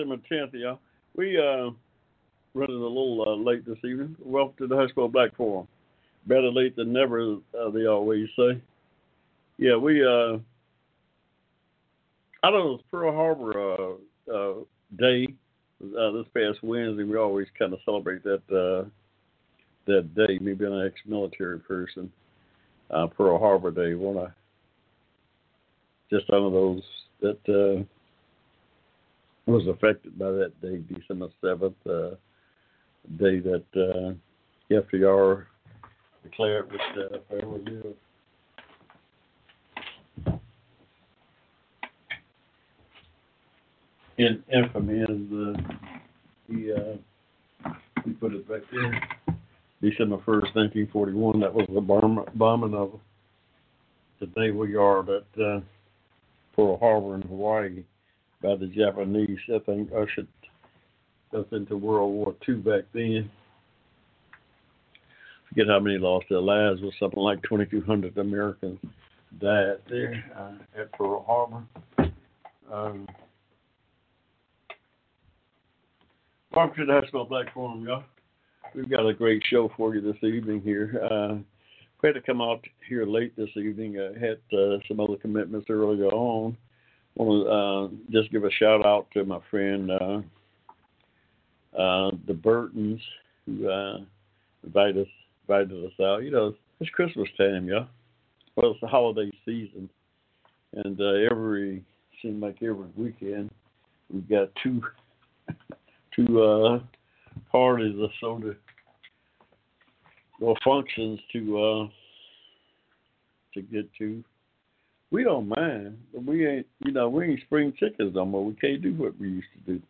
December 10th, y'all. We uh running a little uh, late this evening. Welcome to the Hushmo Black Forum. Better late than never, uh, they always say. Yeah, we uh I don't know, it's Pearl Harbor uh, uh, Day uh, this past Wednesday. We always kind of celebrate that uh, that day. Me being an ex-military person, uh, Pearl Harbor Day. One of just one of those that uh, was affected by that day, December seventh, uh, day that uh, FDR declared would uh, forever live. In infamy, as uh, he uh, he put it back there, December first, nineteen forty-one. That was the bomb, bombing of the naval yard at uh, Pearl Harbor in Hawaii by the Japanese. I think ushered us into World War II back then. Forget how many lost their lives. Was something like 2,200 Americans died there uh, at Pearl Harbor. Um, the Hushmo Black Forum, y'all. We've got a great show for you this evening here. Uh, we had to come out here late this evening. I had uh, some other commitments earlier on want to uh, just give a shout out to my friend uh, uh, the Burtons who uh, invited us invited us out. You know, it's Christmas time, yeah. Well, it's the holiday season, and uh, every seems like every weekend we've got two two parties or so to or functions to to get to we don't mind, but we ain't, you know, we ain't spring chickens no more. We can't do what we used to do.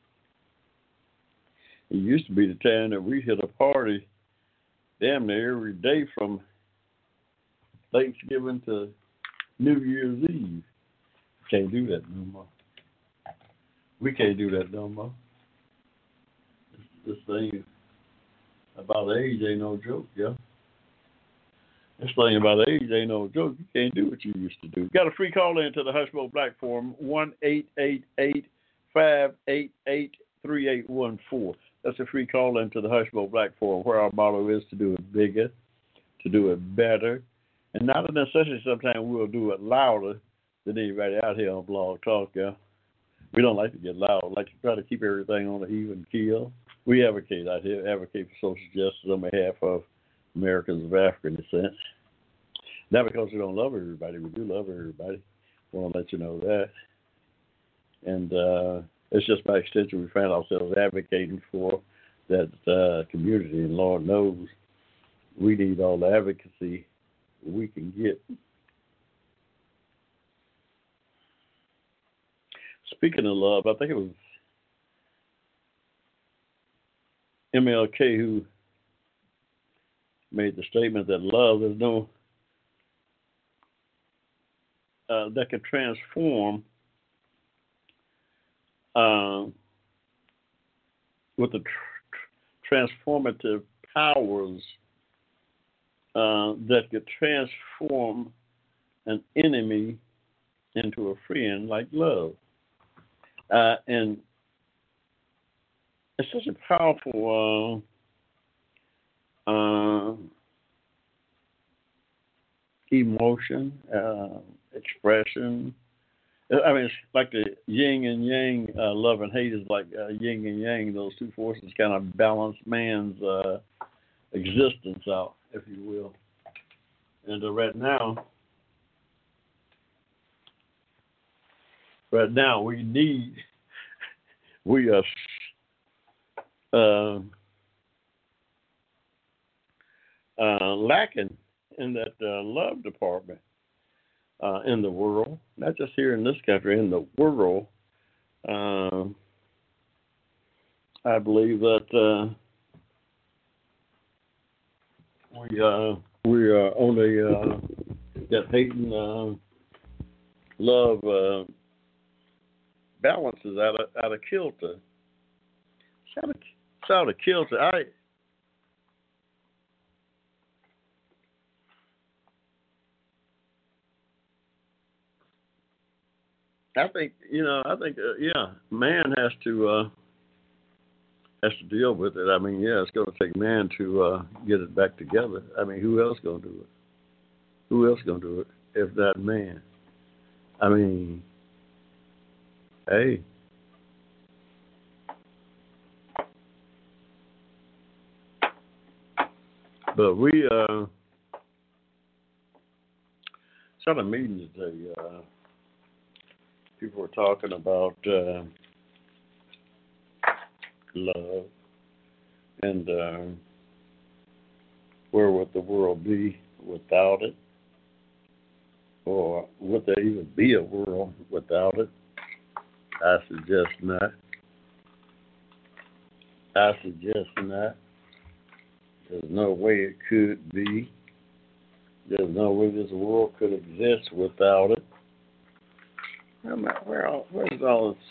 It used to be the time that we hit a party damn near every day from Thanksgiving to New Year's Eve. Can't do that no more. We can't do that no more. This, thing about age ain't no joke, yeah. This thing about age ain't no joke. You can't do what you used to do. Got a free call in to the Hushmo Black Forum, 1 588 3814. That's a free call in to the Hushmo Black Forum, where our motto is to do it bigger, to do it better, and not a necessity sometimes we'll do it louder than anybody out here on Blog Talk, yeah. We don't like to get loud. We like to try to keep everything on an even keel. We advocate out here, advocate for social justice on behalf of Americans of African descent. Not because we don't love everybody, we do love everybody. I want to let you know that. And uh, it's just by extension we find ourselves advocating for that uh, community, and Lord knows we need all the advocacy we can get. Speaking of love, I think it was MLK who made the statement that love is no uh, that can transform uh, with the tr- transformative powers uh, that could transform an enemy into a friend like love. Uh, and it's such a powerful uh, emotion, uh, expression. I mean, it's like the yin and yang, uh, love and hate is like uh, yin and yang. Those two forces kind of balance man's uh, existence out, if you will. And uh, right now, right now we need, we are uh, lacking in that uh, love department. uh, in the world, not just here in this country, in the world. Uh, I believe that uh, we uh, we are only uh, that uh, love balances out of out of kilter. It's out of, it's out of kilter. I I think you know. I think uh, yeah, man has to uh, has to deal with it. I mean, yeah, it's going to take man to uh, get it back together. I mean, who else going to do it? Who else going to do it if not man? I mean, hey. But we uh, saw a meeting today. Uh, people were talking about uh, love and uh, where would the world be without it? Or would there even be a world without it? I suggest not. I suggest not. There's no way it could be. There's no way this world could exist without it. I'm not, where all, where's all this?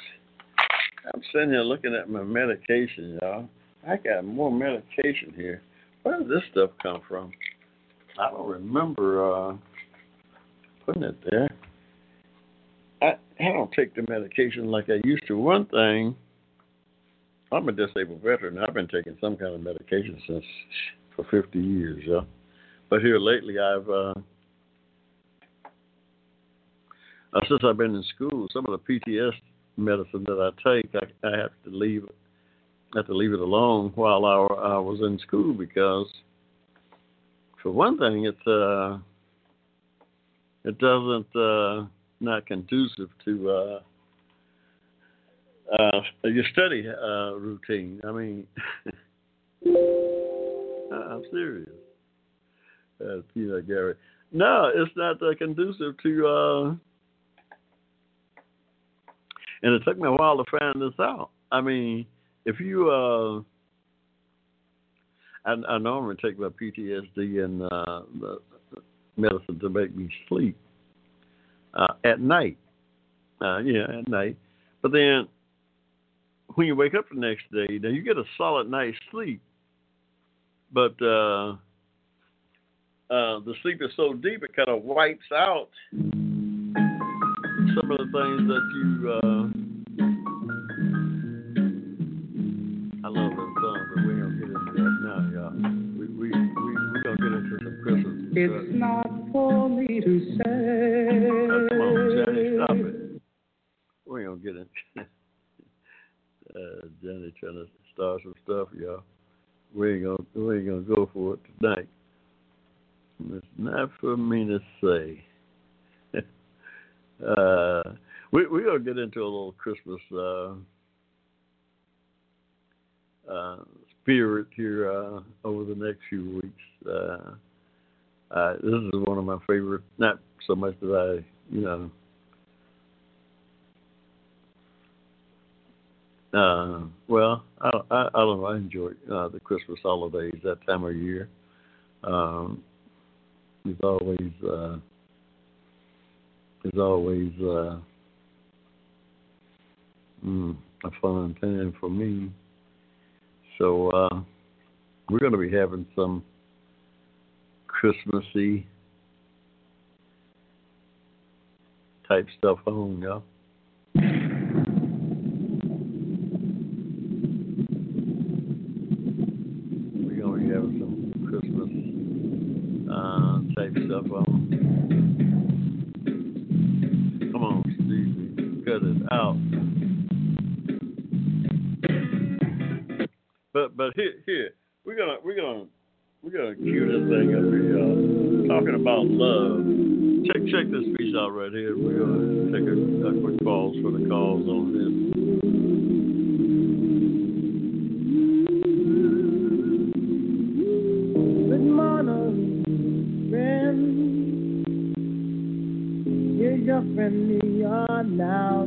I'm sitting here looking at my medication, y'all. I got more medication here. Where does this stuff come from? I don't remember uh, putting it there. I I don't take the medication like I used to. One thing, I'm a disabled veteran. I've been taking some kind of medication since for 50 years, yeah. But here lately, I've uh, uh, since I've been in school, some of the PTS medicine that I take, I, I have to leave have to leave it alone while I, I was in school because, for one thing, it's uh, it doesn't uh, not conducive to uh, uh, your study uh, routine. I mean, I'm serious. Uh, Peter Gary. No, it's not uh, conducive to uh, and it took me a while to find this out. I mean, if you, uh, I, I normally take my PTSD and uh, the medicine to make me sleep uh, at night. Uh, yeah, at night. But then when you wake up the next day, now you get a solid night's sleep. But uh, uh, the sleep is so deep it kind of wipes out some of the things that you. Uh, I love that song, but we don't get into that now, y'all. We we we we gonna get into some Christmas. It's not for me to say. come on, Jenny, stop it. We gonna get into. uh, Jenny trying to start some stuff, y'all. We ain't gonna we ain't gonna go for it tonight. It's not for me to say. Uh, we we gonna get into a little Christmas uh, uh, spirit here uh, over the next few weeks. Uh, uh, this is one of my favorite. Not so much that I, you know. Uh, well, I, I, I don't know. I enjoy uh, the Christmas holidays that time of year. Um, it's always uh, is always uh, mm, a fun time for me. So uh, we're going to be having some Christmassy type stuff on, y'all. We're We got a cute thing up here. Talking about love. Check check this piece out right here. We're gonna take a, a quick pause for the calls on this. friend we are now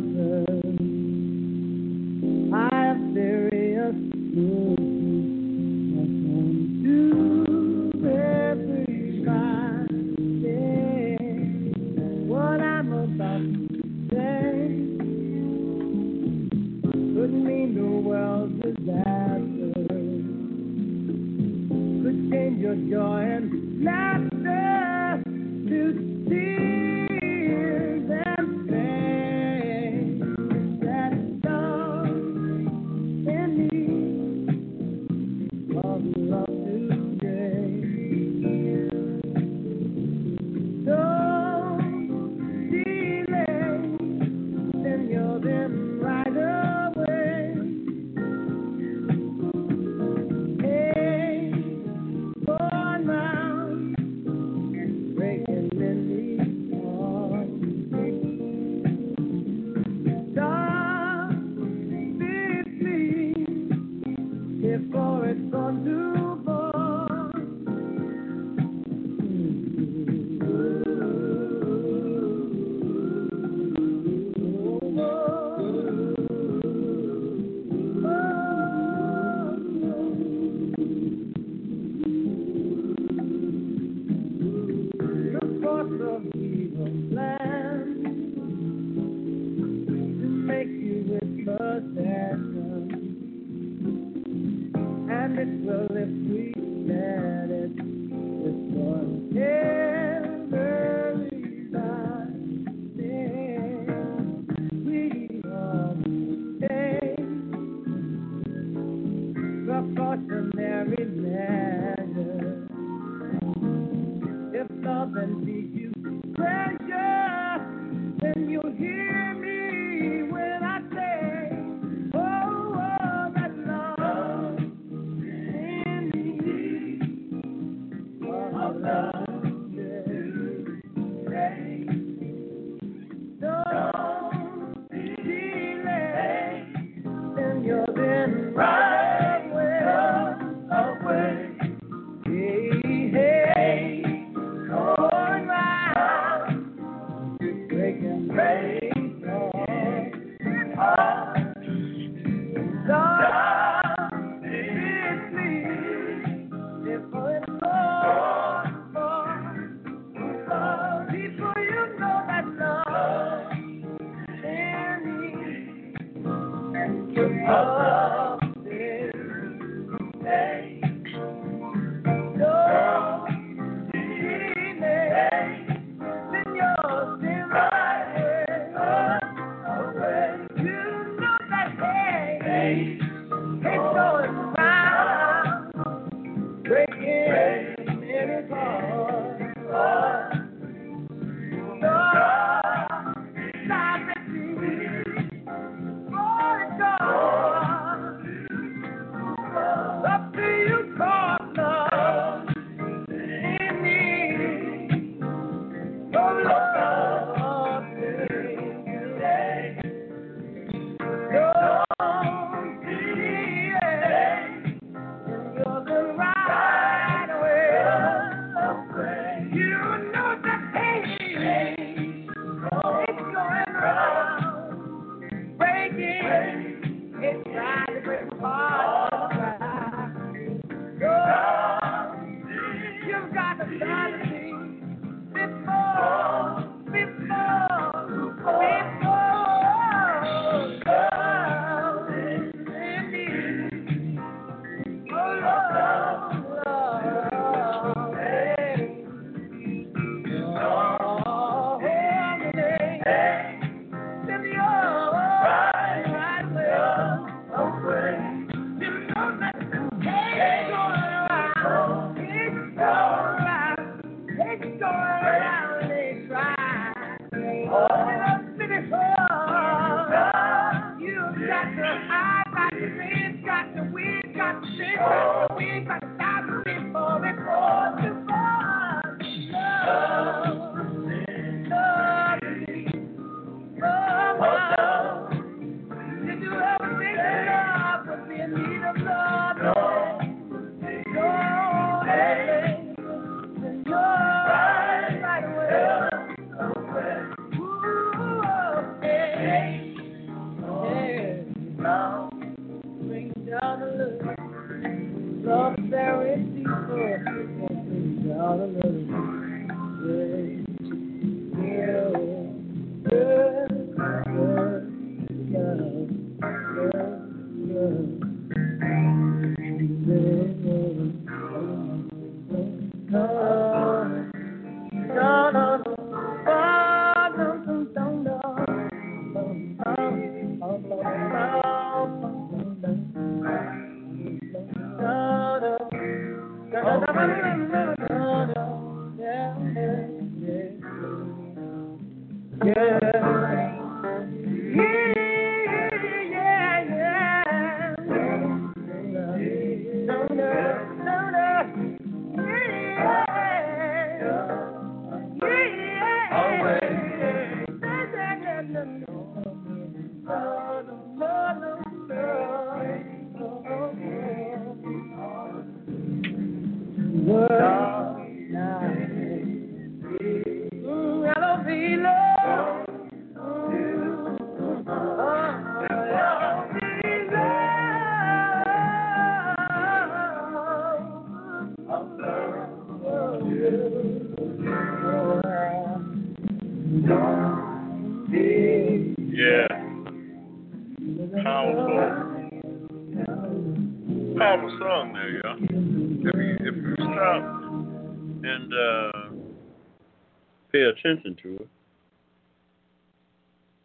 pay attention to it,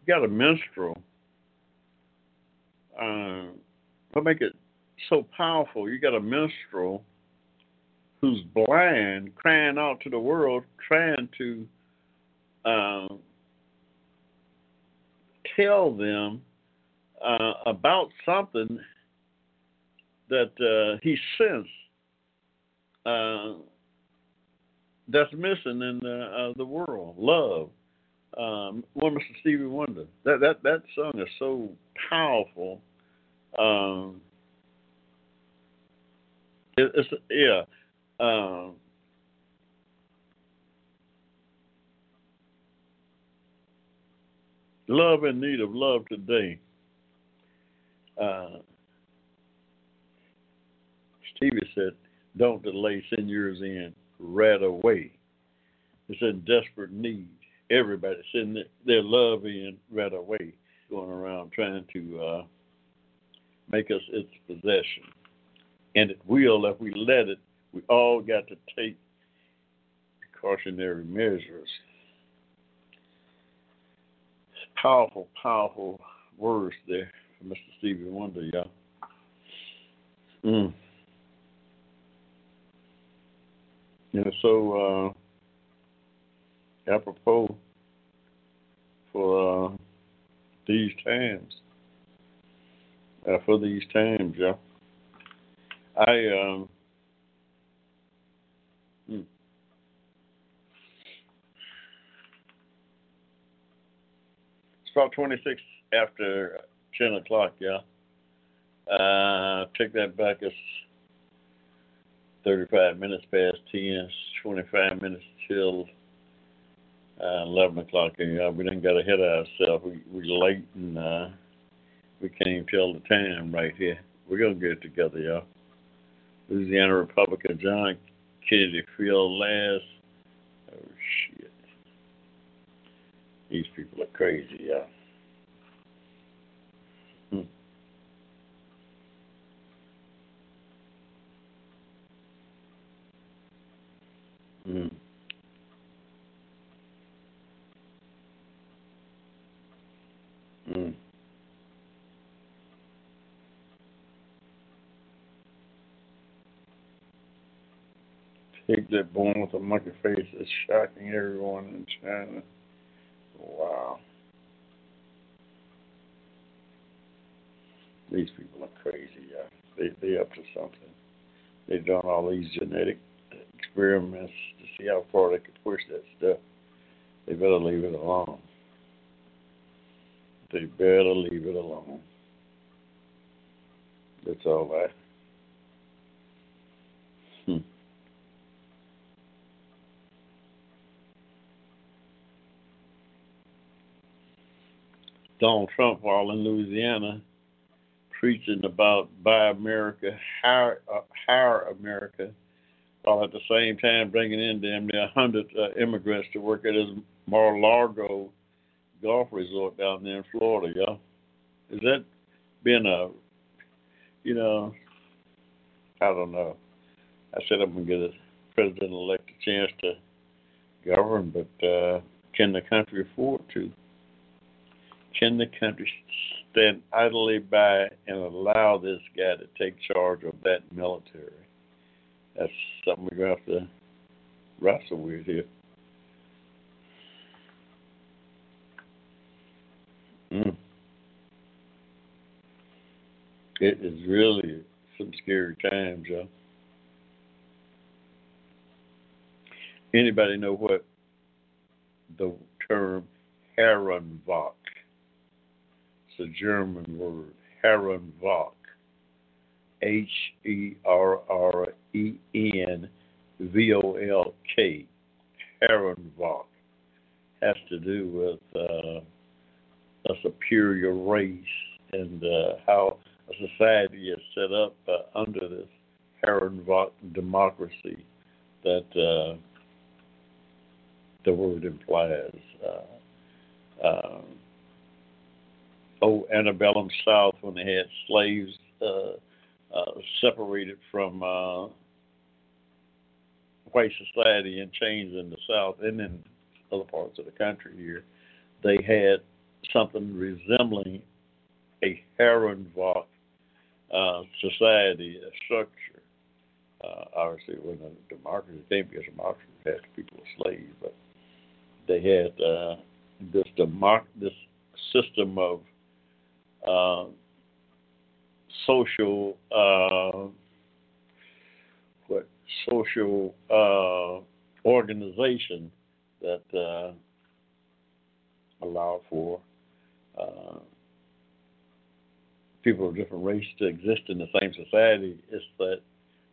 you got a minstrel. Uh, what make it so powerful? You got a minstrel who's blind, crying out to the world, trying to uh, tell them uh, about something that uh, he sensed uh, that's missing in the, uh, the world love. Um, Mr. Stevie Wonder. That that that song is so powerful. Um, it, it's yeah. Um, love in need of love today. Uh, Stevie said, "Don't delay, send yours in right away." It's in desperate need. Everybody send their love in right away, going around trying to uh, make us its possession, and it will if we let it. We all got to take precautionary measures. Powerful, powerful words there Mr. Stevie Wonder, y'all. Mm. And so, uh, apropos for uh, these times, uh, for these times, yeah, I um, hmm. it's about twenty six after ten o'clock, yeah. Uh, take that back. It's 35 minutes past 10, 25 minutes till uh, 11 o'clock. And uh, we didn't got ahead of ourselves. We we late and uh, we can't tell the time right here. We're gonna get it together, y'all. Louisiana Republican John Kennedy Field last. Oh shit! These people are crazy, y'all. Hmm. Mm. Mm. Pig that born with a monkey face is shocking everyone in China. Wow. These people are crazy, yeah. They they up to something. They've done all these genetic experiments see how far they could push that stuff. They better leave it alone. They better leave it alone. That's all I. Hmm. Donald Trump, while in Louisiana, preaching about buy America, hire, uh, hire America, while at the same time bringing in damn near 100 uh, immigrants to work at his Mar-Largo golf resort down there in Florida, y'all. Is that been a, you know, I don't know. I said I'm to get a president-elect a chance to govern, but uh, can the country afford to? Can the country stand idly by and allow this guy to take charge of that military? That's something we're to have to wrestle with here. Mm. It is really some scary times, y'all. Anybody know what the term Herrenvolk? It's a German word. Herrenvolk. H E R R E N V O L K. Herrenvolk has to do with uh, a superior race and uh, how a society is set up uh, under this Herrenvolk democracy that uh, the word implies. Uh, um, oh, antebellum South when they had slaves uh, uh, separated from uh, white society and chains in the South and in other parts of the country here, they had something resembling a Herrenvolk uh, society a structure. Uh, obviously, it wasn't a democracy. It can't a democracy. Had people slaves, but they had uh, this democ- this system of uh, social uh, what social uh, organization that uh, allowed for uh, people of different races to exist in the same society. It's that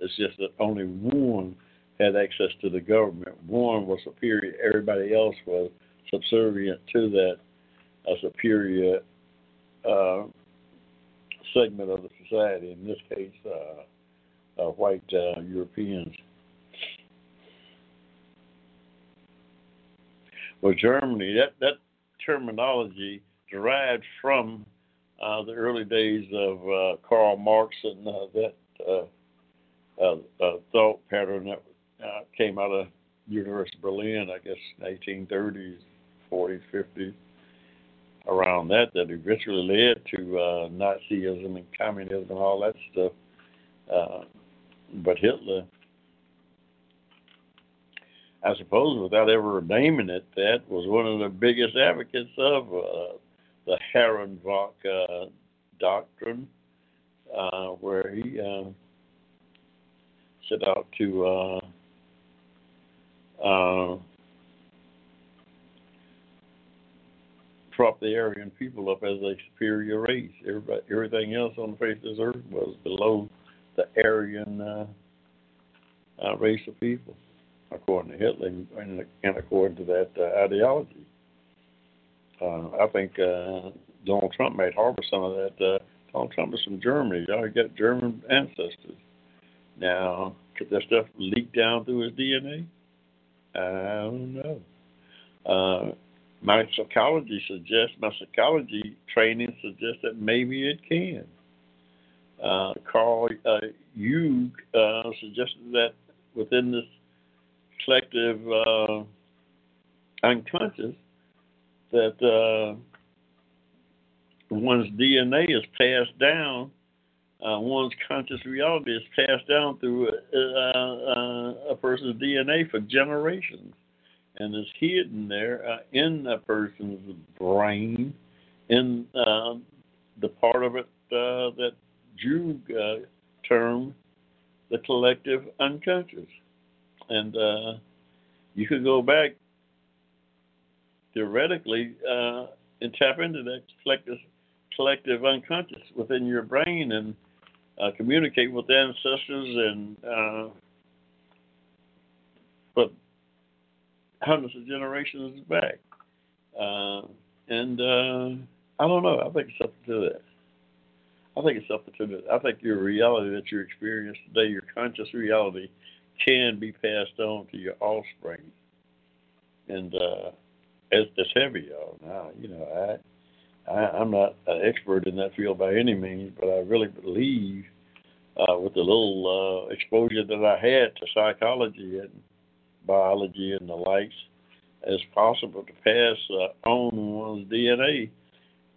it's just that only one had access to the government. One was superior. Everybody else was subservient to that a superior uh, segment of the society. In this case, uh, uh, white uh, Europeans. Well, Germany, that that terminology derived from uh, the early days of uh, Karl Marx and uh, that thought pattern that came out of University of Berlin, I guess, 1930s, 40s, 50s, around that, that eventually led to Nazism and communism and all that stuff. but Hitler, I suppose, without ever naming it, that was one of the biggest advocates of the Herrenvolk uh, doctrine, uh, where he uh, set out to uh, uh, prop the Aryan people up as a superior race. Everybody, everything else on the face of this earth was below the Aryan uh, uh, race of people, according to Hitler and, and according to that uh, ideology. Uh, I think uh, Donald Trump might harbor some of that. Uh, Donald Trump is from Germany. He got German ancestors. Now, could that stuff leak down through his DNA? I don't know. Uh, my psychology suggests, my psychology training suggests that maybe it can. Uh, Carl uh, Jung uh, suggested that within this collective uh, unconscious, that uh, one's DNA is passed down, one's conscious reality is passed down through a person's DNA for generations, and is hidden there uh, in a person's brain, in uh, the part of it that Jung termed the collective unconscious, and you could go back theoretically uh, and tap into that collective collective unconscious within your brain and uh, communicate with ancestors and uh, but hundreds of generations back. Uh, and uh, I don't know. I think it's something to that. I think it's something to that. I think your reality that you experience today, your conscious reality, can be passed on to your offspring. And uh, it's, it's heavy, y'all. Now, you know, I, I I'm not an expert in that field by any means, but I really believe uh, with the little uh, exposure that I had to psychology and biology and the likes, it's possible to pass uh, on one's DNA,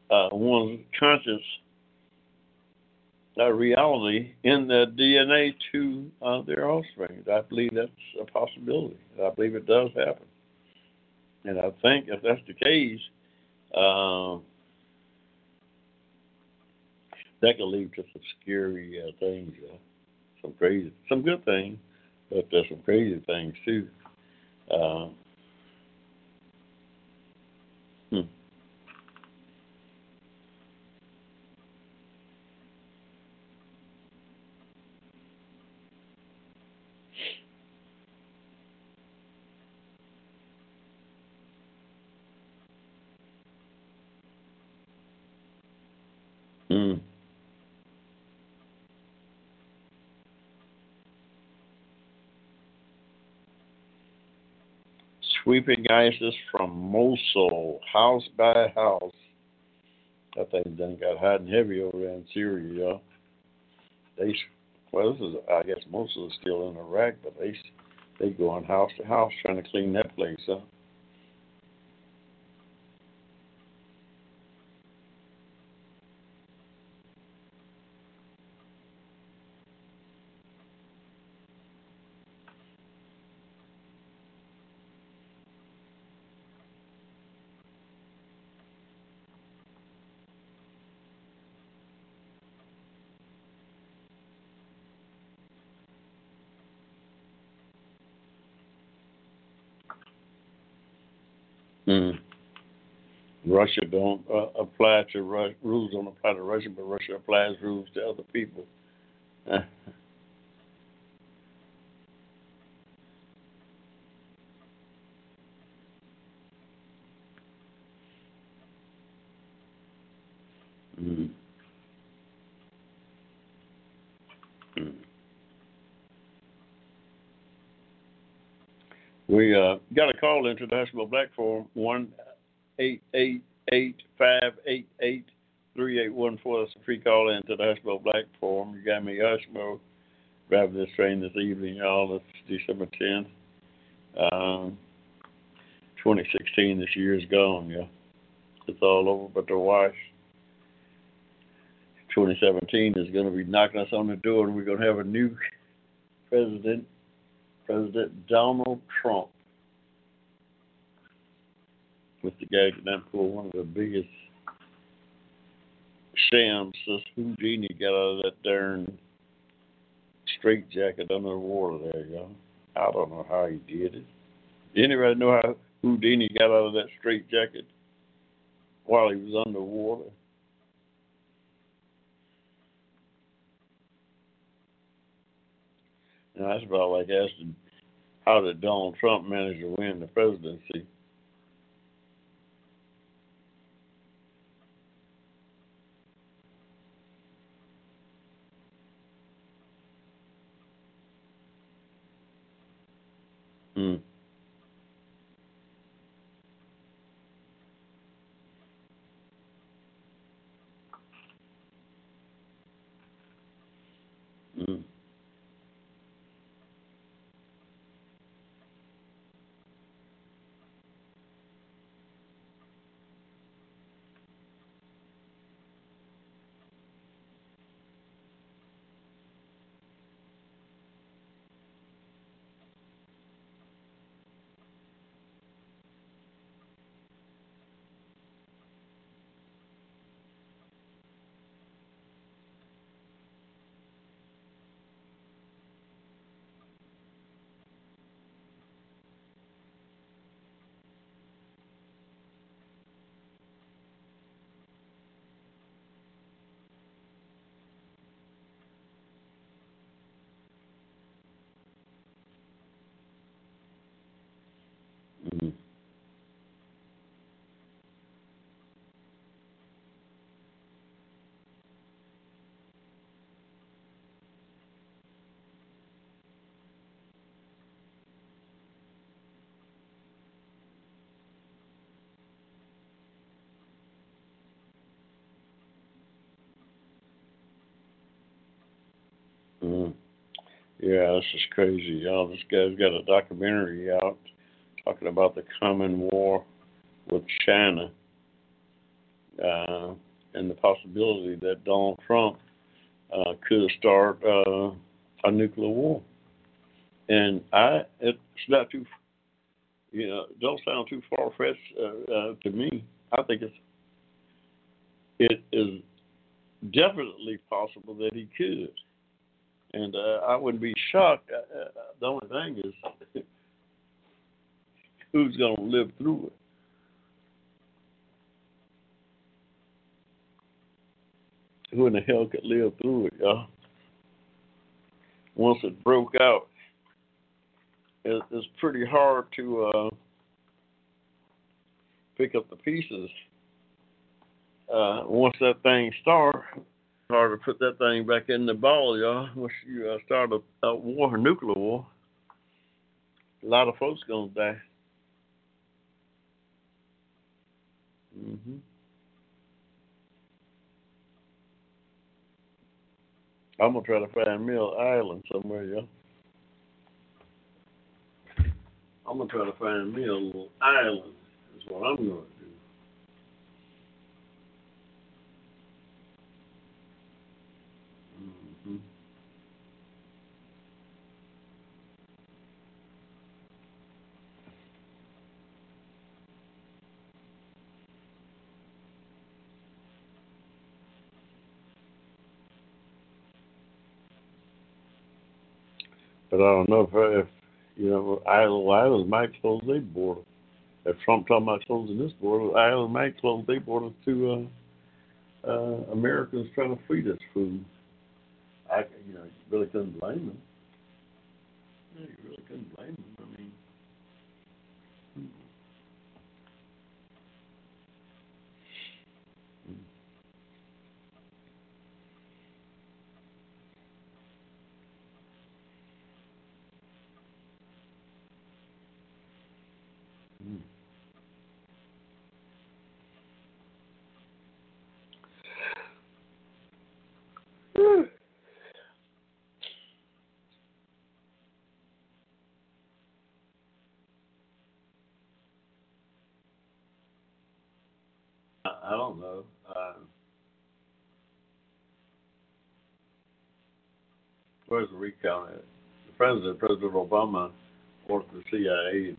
uh, one's conscious uh, reality in the DNA to uh, their offspring. I believe that's a possibility. I believe it does happen. And I think if that's the case, uh, that could lead to some scary uh, things, uh, some crazy, some good things, but there's some crazy things too. Uh, hmm. Mm. Sweeping ISIS from Mosul, house by house. That thing done got hot and heavy over there in Syria, they well, this is I guess most of it's still in Iraq, but they they going house to house trying to clean that place up. Mm. Russia don't uh, apply to Ru- rules don't apply to Russia, but Russia applies rules to other people. Uh, mm. Mm. We uh, got a call into the Hushmo Black Forum one eight eight eight five eight eight three eight one four. That's a free call into the Hushmo Black Forum. You got me Hushmo driving this train this evening, y'all. It's December tenth. Um, 2016 this year is gone, yeah. It's all over but the wash. 2017 is going to be knocking us on the door, and we're going to have a new president President Donald Trump with the guy that pulled one of the biggest shams this Houdini got out of that darn straight jacket under water there, y'all. I don't know how he did it. Anybody know how Houdini got out of that straight jacket while he was underwater? And that's about like asking how did Donald Trump manage to win the presidency? Mm. Yeah, this is crazy, y'all. This guy's got a documentary out talking about the coming war with China uh, and the possibility that Donald Trump uh, could start uh, a nuclear war. And I, it's not too, you know, don't sound too far fetched uh, uh, to me. I think it's, it is definitely possible that he could. And uh, I wouldn't be shocked. Uh, uh, the only thing is, who's going to live through it? Who in the hell could live through it, y'all? Once it broke out, it, it's pretty hard to uh, pick up the pieces. Uh, once that thing starts, hard to put that thing back in the ball, y'all. Once you uh, start a, a war, a nuclear war, a lot of folks gonna die. Mm-hmm. I'm gonna try to find an island somewhere, y'all. I'm gonna try to find me a little island. Is what I'm gonna do. hmm But I don't know if, if you know, Island Island might close their border. If Trump talking about closing this border, Island might close their border to uh, uh, Americans trying to feed us food. I, you know, really couldn't blame them. Yeah, you really couldn't blame them. I mean, hmm. Hmm. I, don't know. Uh, where's the recount at? The president, President Obama, ordered the CIA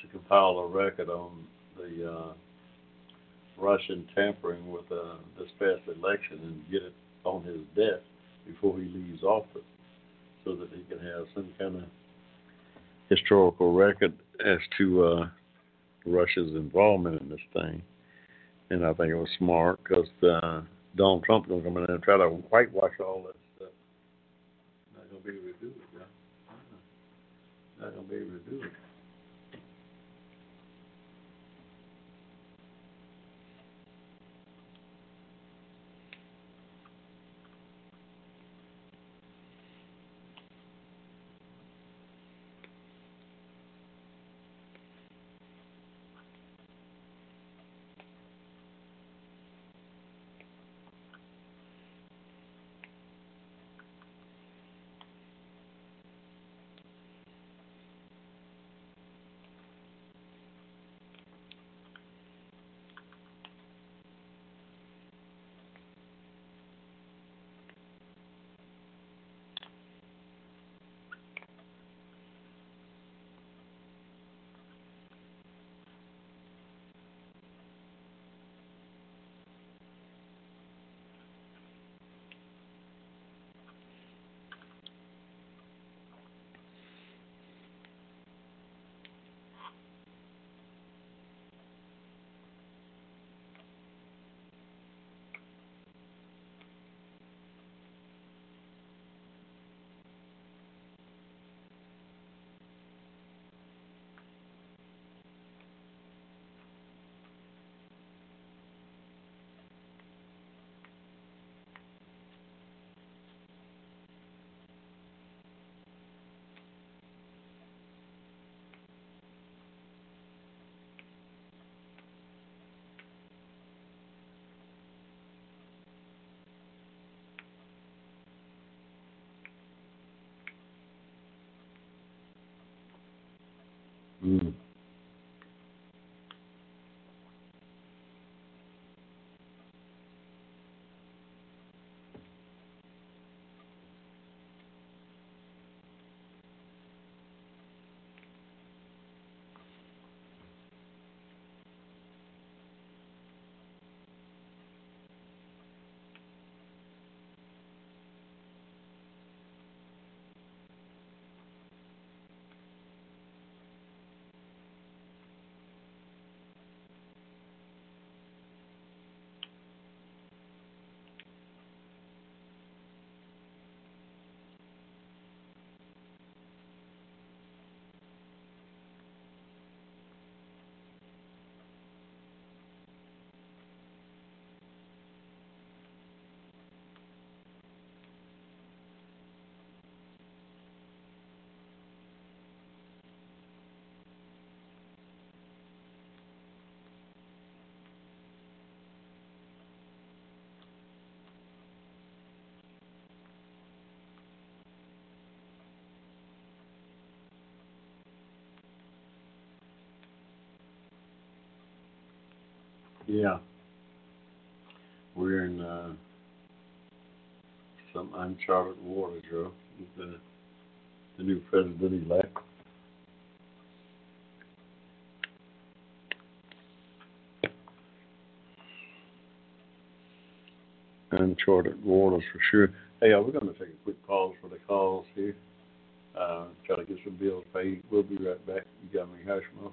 to compile a record on the uh, Russian tampering with uh, this past election and get it on his desk before he leaves office, so that he can have some kind of historical record as to uh, Russia's involvement in this thing. And I think it was smart because uh, Donald Trump's gonna come in and try to whitewash all that stuff. Not gonna be able to do it, yeah. Not gonna be able to do it. Mm. Yeah. We're in uh, some uncharted waters, Joe. The, the new president elect. Uncharted waters for sure. Hey, we're going to take a quick pause for the calls here. Uh, try to get some bills paid. We'll be right back. You got me, Hushmo.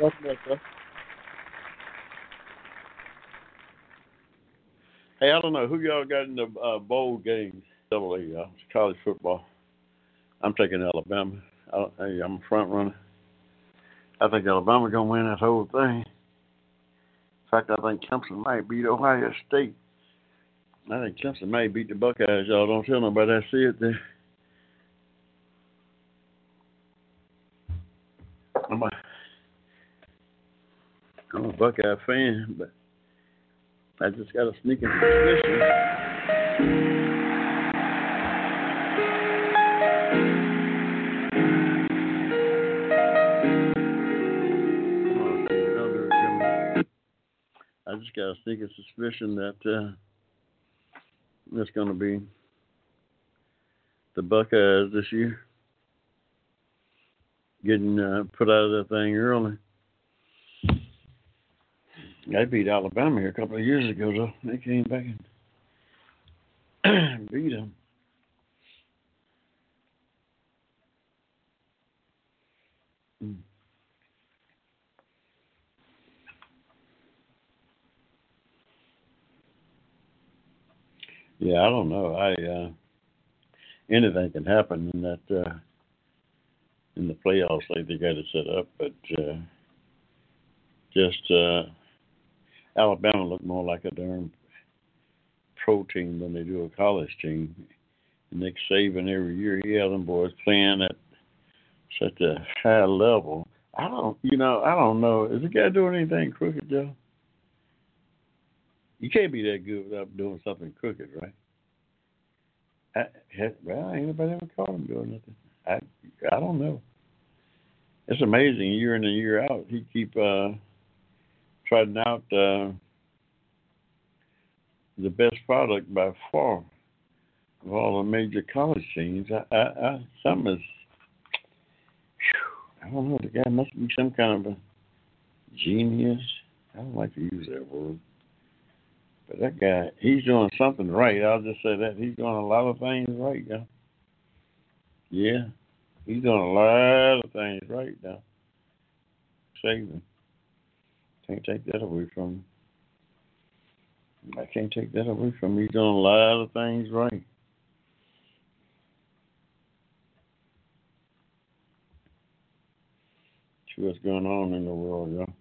Welcome back, sir. Hey, I don't know who y'all got in the uh, bowl games. Double A, y'all. College football. I'm taking Alabama. I, hey, I'm a front runner. I think Alabama's gonna win that whole thing. In fact, I think Clemson might beat Ohio State. I think Clemson may beat the Buckeyes. Y'all don't tell nobody I see it there. I'm a, I'm a Buckeye fan, but I just got a sneaking suspicion. I just got a sneaking suspicion that uh, it's going to be the Buckeyes this year getting uh, put out of that thing early. They beat Alabama here a couple of years ago, though. They came back and beat them. Mm. Yeah, I don't know. I uh, anything can happen in that uh, in the playoffs like they got it set up, but uh, just uh, Alabama look more like a darn pro team than they do a college team. Nick Saban every year he has them boys playing at such a high level. I don't, you know, I don't know. Is the guy doing anything crooked, Joe? You can't be that good without doing something crooked, right? I, well, ain't nobody ever caught him doing nothing. I, I don't know. It's amazing. Year in and year out, he keep uh, trotting out uh, the best product by far of all the major college teams. I, I, I something is. Whew, I don't know. The guy must be some kind of a genius. I don't like to use that word. But that guy, he's doing something right. I'll just say that. He's doing a lot of things right now. Yeah. He's doing a lot of things right now. Saban. Can't take that away from him. I can't take that away from him. He's doing a lot of things right. See what's going on in the world, y'all.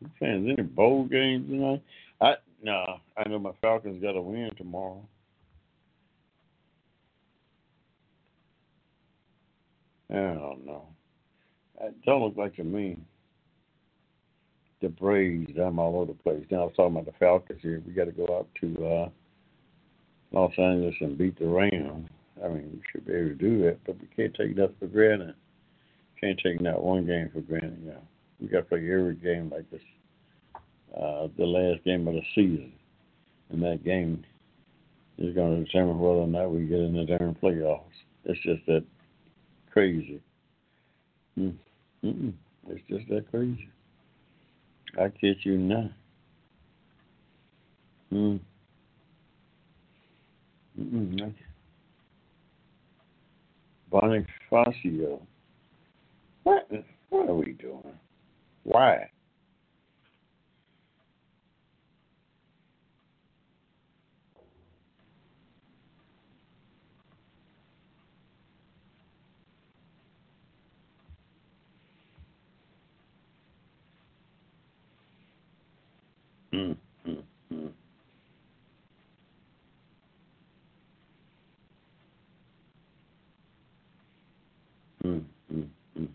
You fans, any bowl games tonight? I no, I know my Falcons got to win tomorrow. I don't know. It don't look like to me. The Braves, I'm all over the place. Now I was talking about the Falcons here. We got to go out to uh, Los Angeles and beat the Rams. I mean, we should be able to do that, but we can't take that for granted. Can't take not one game for granted. Know, we got to play every game like this. Uh, the last game of the season, and that game is going to determine whether or not we get in the darn playoffs. It's just that crazy. Mm. Mm-mm. It's just that crazy. I kid you not. Mm. Mm-mm. Bonifacio. What? What are we doing? Why? Mm, mm, mm. Mm, mm, mm.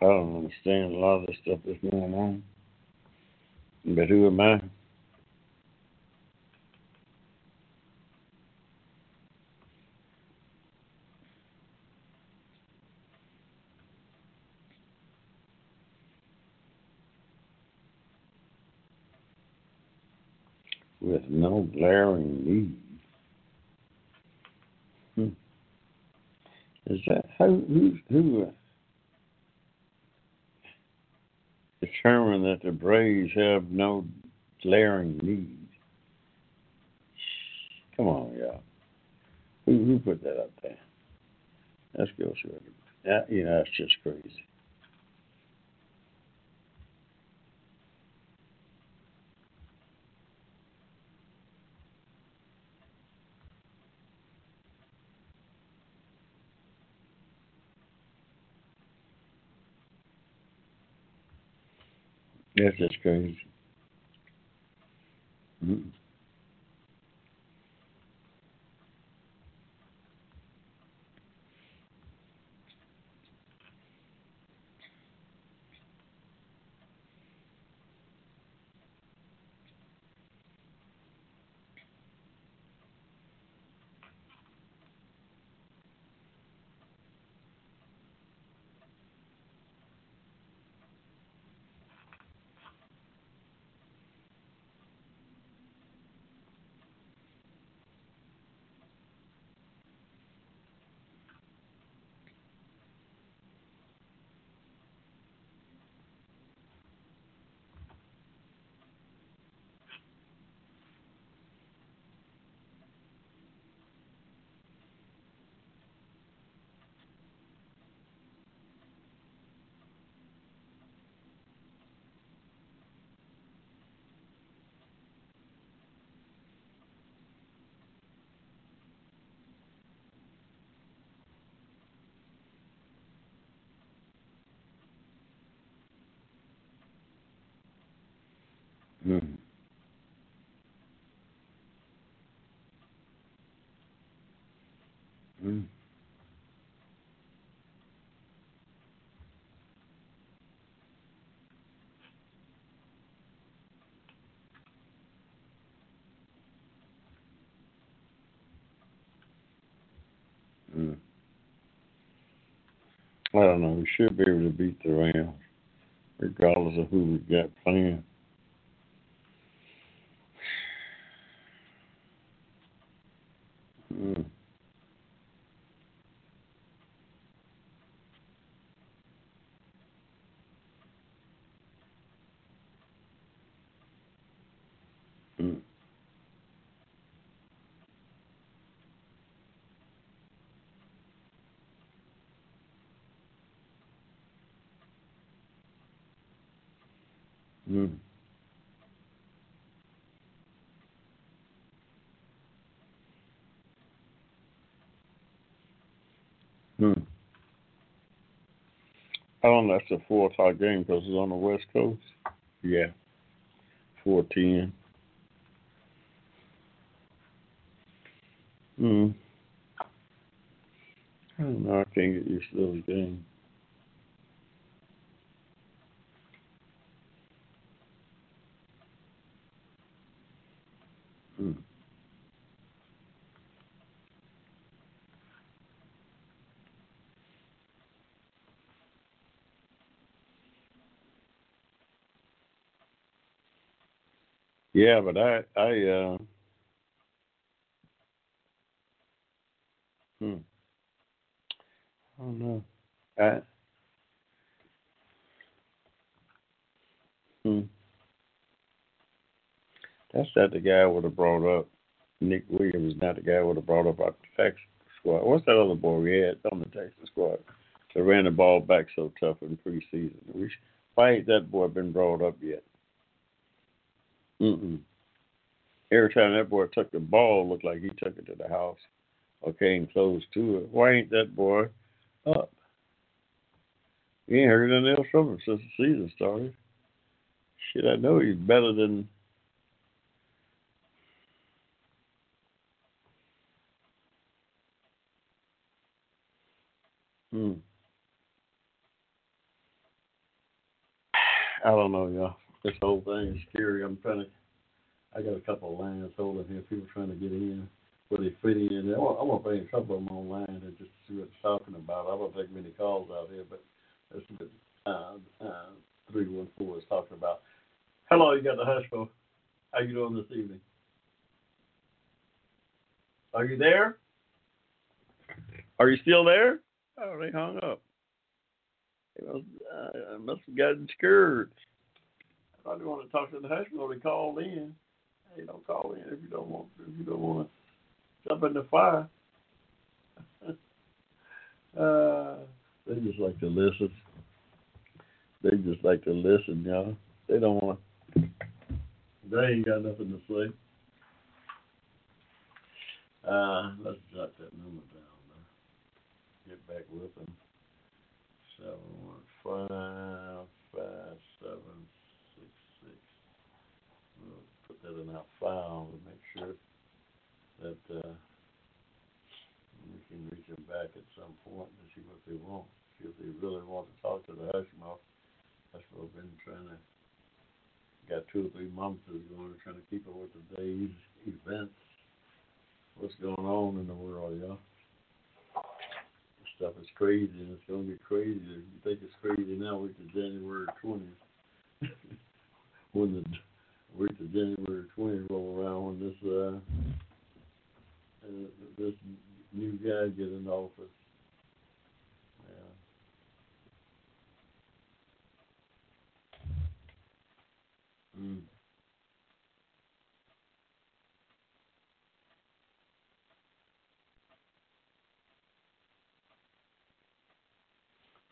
I don't understand a lot of the stuff that's going on. But who am I? With no glaring need. Hmm. Is that how who who uh, determined that the Braves have no glaring need? Come on, y'all. Who who put that up there? Let's go you know, that's just crazy. That's just crazy. Mm. Mm. Mm. Mm. I don't know. We should be able to beat the Rams, regardless of who we got playing. Mm. I don't know. That's a four o'clock game because it's on the West Coast. Yeah. Four ten. Hmm. I don't know. I can't get used to those games. Hmm. Yeah, but I I uh hmm. I don't know. I hmm. That's not the guy I would have brought up. Nick Williams is not the guy I would have brought up the taxi squad. What's that other boy we had on the taxi squad that ran the ball back so tough in preseason? We sh- why ain't that boy been brought up yet? Mm-mm. Every time that boy took the ball, looked like he took it to the house or came close to it. Why ain't that boy up? You ain't heard nothing else from him since the season started. Shit, I know he's better than. Hmm. I don't know, y'all. This whole thing is scary. I'm trying to. I got a couple of lines holding here. People trying to get in where they fit in. I I want to bring a couple of them online and just see what it's talking about. I don't take many calls out here, but that's what uh, uh, three one four is talking about. Hello, you got the Hushmo. How you doing this evening? Are you there? Are you still there? Oh, they hung up. Must, uh, must have gotten scared. They wanted to talk to the Hushmo. They called in. Hey, don't call in if you don't want. If you don't want to jump in the fire. uh, they just like to listen. They just like to listen, y'all. They don't want. They ain't got nothing to say. Uh, let's jot that number down. Get back with them. Seven one five five seven six six. We'll put that in our file to make sure that uh, we can reach them back at some point to see what they want. See if they really want to talk to the Hushmo. Hushmo been trying to got two or three months going trying to keep up with the day's events. What's going on in the world, y'all? This stuff is crazy and it's gonna get crazier. You think it's crazy now, wait till January twentieth. when the wait till January twentieth roll around when this uh uh, this new guy get in office. Yeah. Mm.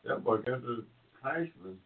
That boy got the Heisman.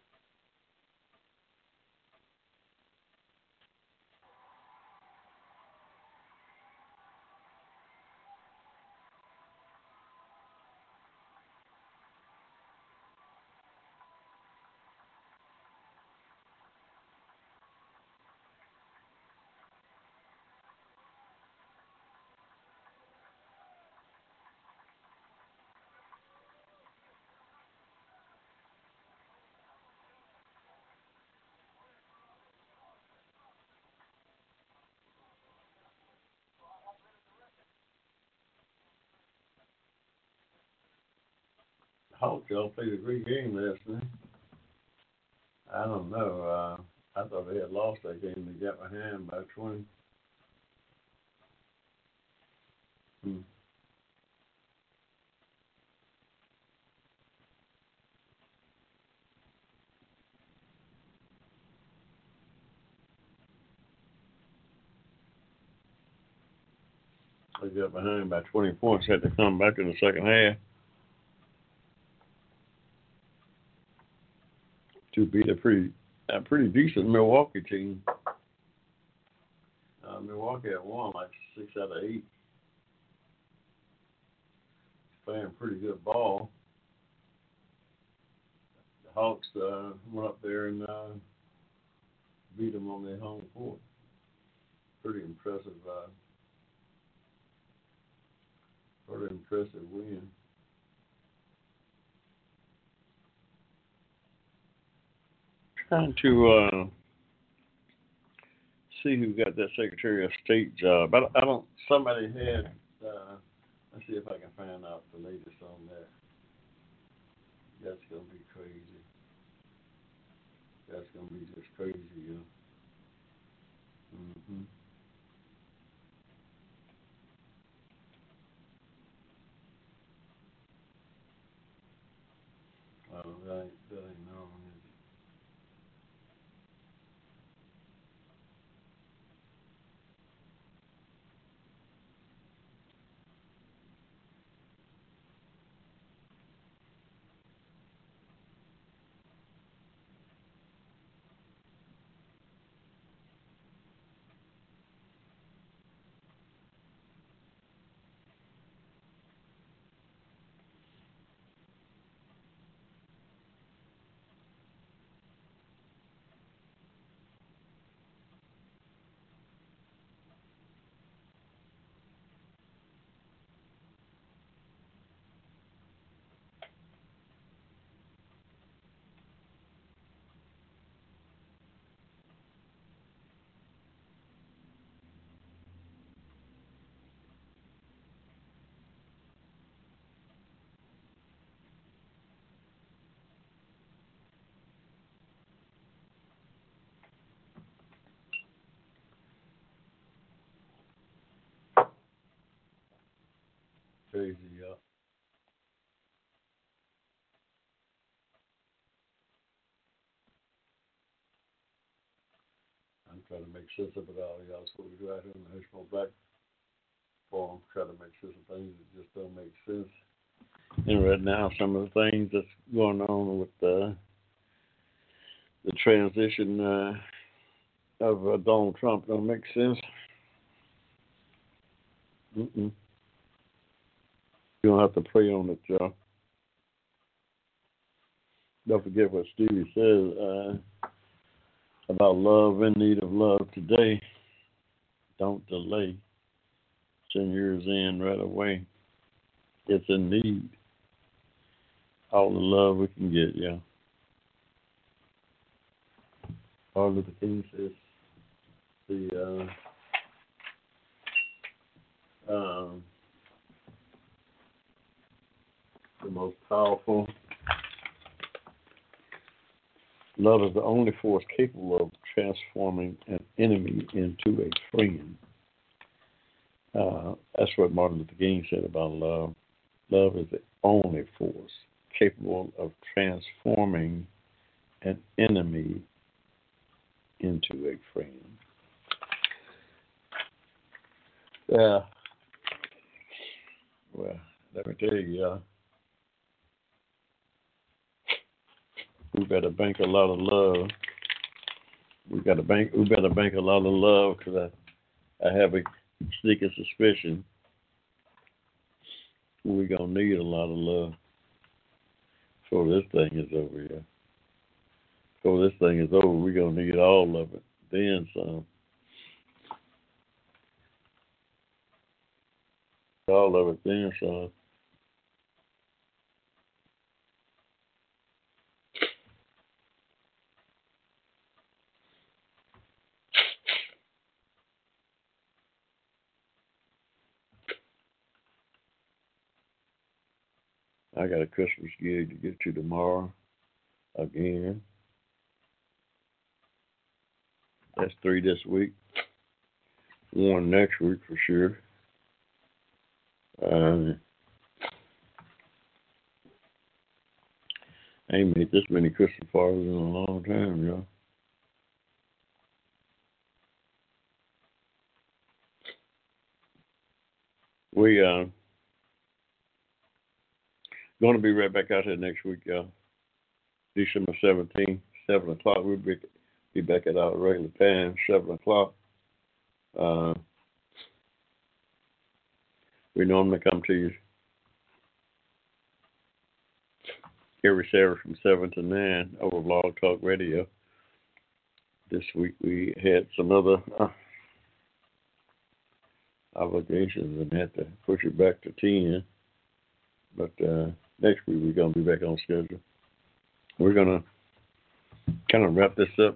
Hawks y'all played a great game last night. I don't know. Uh, I thought they had lost that game. They got behind by twenty. Hmm. They got behind by twenty points. Had to come back in the second half. To beat a pretty a pretty decent Milwaukee team. Uh, Milwaukee had won like six out of eight. Playing pretty good ball. The Hawks uh, went up there and uh, beat them on their home court. Pretty impressive. Uh, pretty impressive win. Trying to uh, see who got that Secretary of State job. I don't, I don't somebody had. Uh, let's see if I can find out the latest on that. That's gonna be crazy. That's gonna be just crazy, yeah. Mhm. Well, that Crazy, yeah. I'm trying to make sense of it all, y'all. What we do out here in the Hushmo Black Forum. Try to make sense of things that just don't make sense. And right now, some of the things that's going on with uh, the transition uh, of uh, Donald Trump don't make sense. Mm-mm. You don't have to pray on it, Joe. Don't forget what Stevie says uh, about love in need of love today. Don't delay. Send yours in right away. It's in need. All the love we can get, yeah. Martin Luther King says the uh, um, the most powerful love is the only force capable of transforming an enemy into a friend. Uh, that's what Martin Luther King said about love. Love is the only force capable of transforming an enemy into a friend. Yeah. Well, let me tell you, uh, we better bank a lot of love. We got to bank. We better bank a lot of love because I, I have a sneaking suspicion we're gonna need a lot of love before this thing is over. here. before this thing is over, we're gonna need all of it. Then some. All of it, then some. I got a Christmas gig to get to tomorrow again. That's three this week. One next week for sure. Uh, I ain't made this many Christmas parties in a long time, y'all. We uh gonna be right back out here next week, y'all. December seventeenth, seven o'clock. We'll be be back at our regular time, seven o'clock. Uh, we normally come to you every Saturday from seven to nine over Blog Talk Radio. This week we had some other uh, obligations and had to push it back to ten. But uh, next week we're gonna be back on schedule. We're gonna kind of wrap this up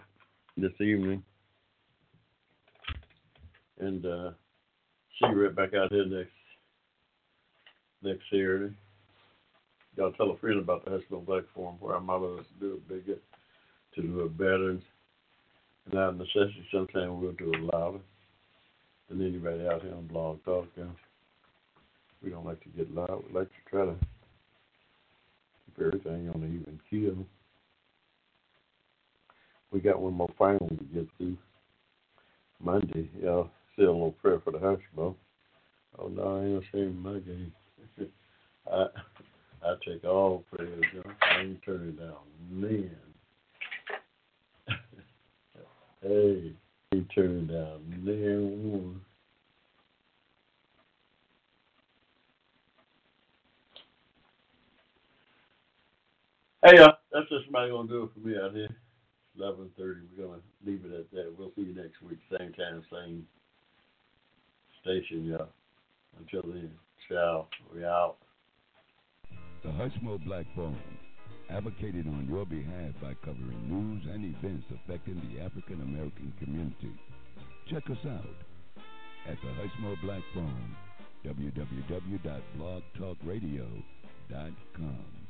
this evening. And uh, see you right back out here next next Saturday. Y'all tell a friend about the Hushmo Black Forum where our motto is to do it bigger, to do it better. And out of necessity, sometimes we'll do it louder than anybody out here on Blog Talk. We don't like to get loud. We like to try to everything on an even keel we got one more final to get to Monday. Y'all say a little prayer for the Hushmo. Oh no, I ain't saying my game. I I take all prayers, know. I ain't turning down man. hey, he turned down man one. Hey, uh, that's just somebody gonna do it for me out here eleven thirty. We're gonna leave it at that. We'll see you next week, same time, same station, y'all. Until then, ciao. We out. The Hushmo Black Forum, advocated on your behalf by covering news and events affecting the African American community. Check us out at the Hushmo Black Forum, www.blogtalkradio.com.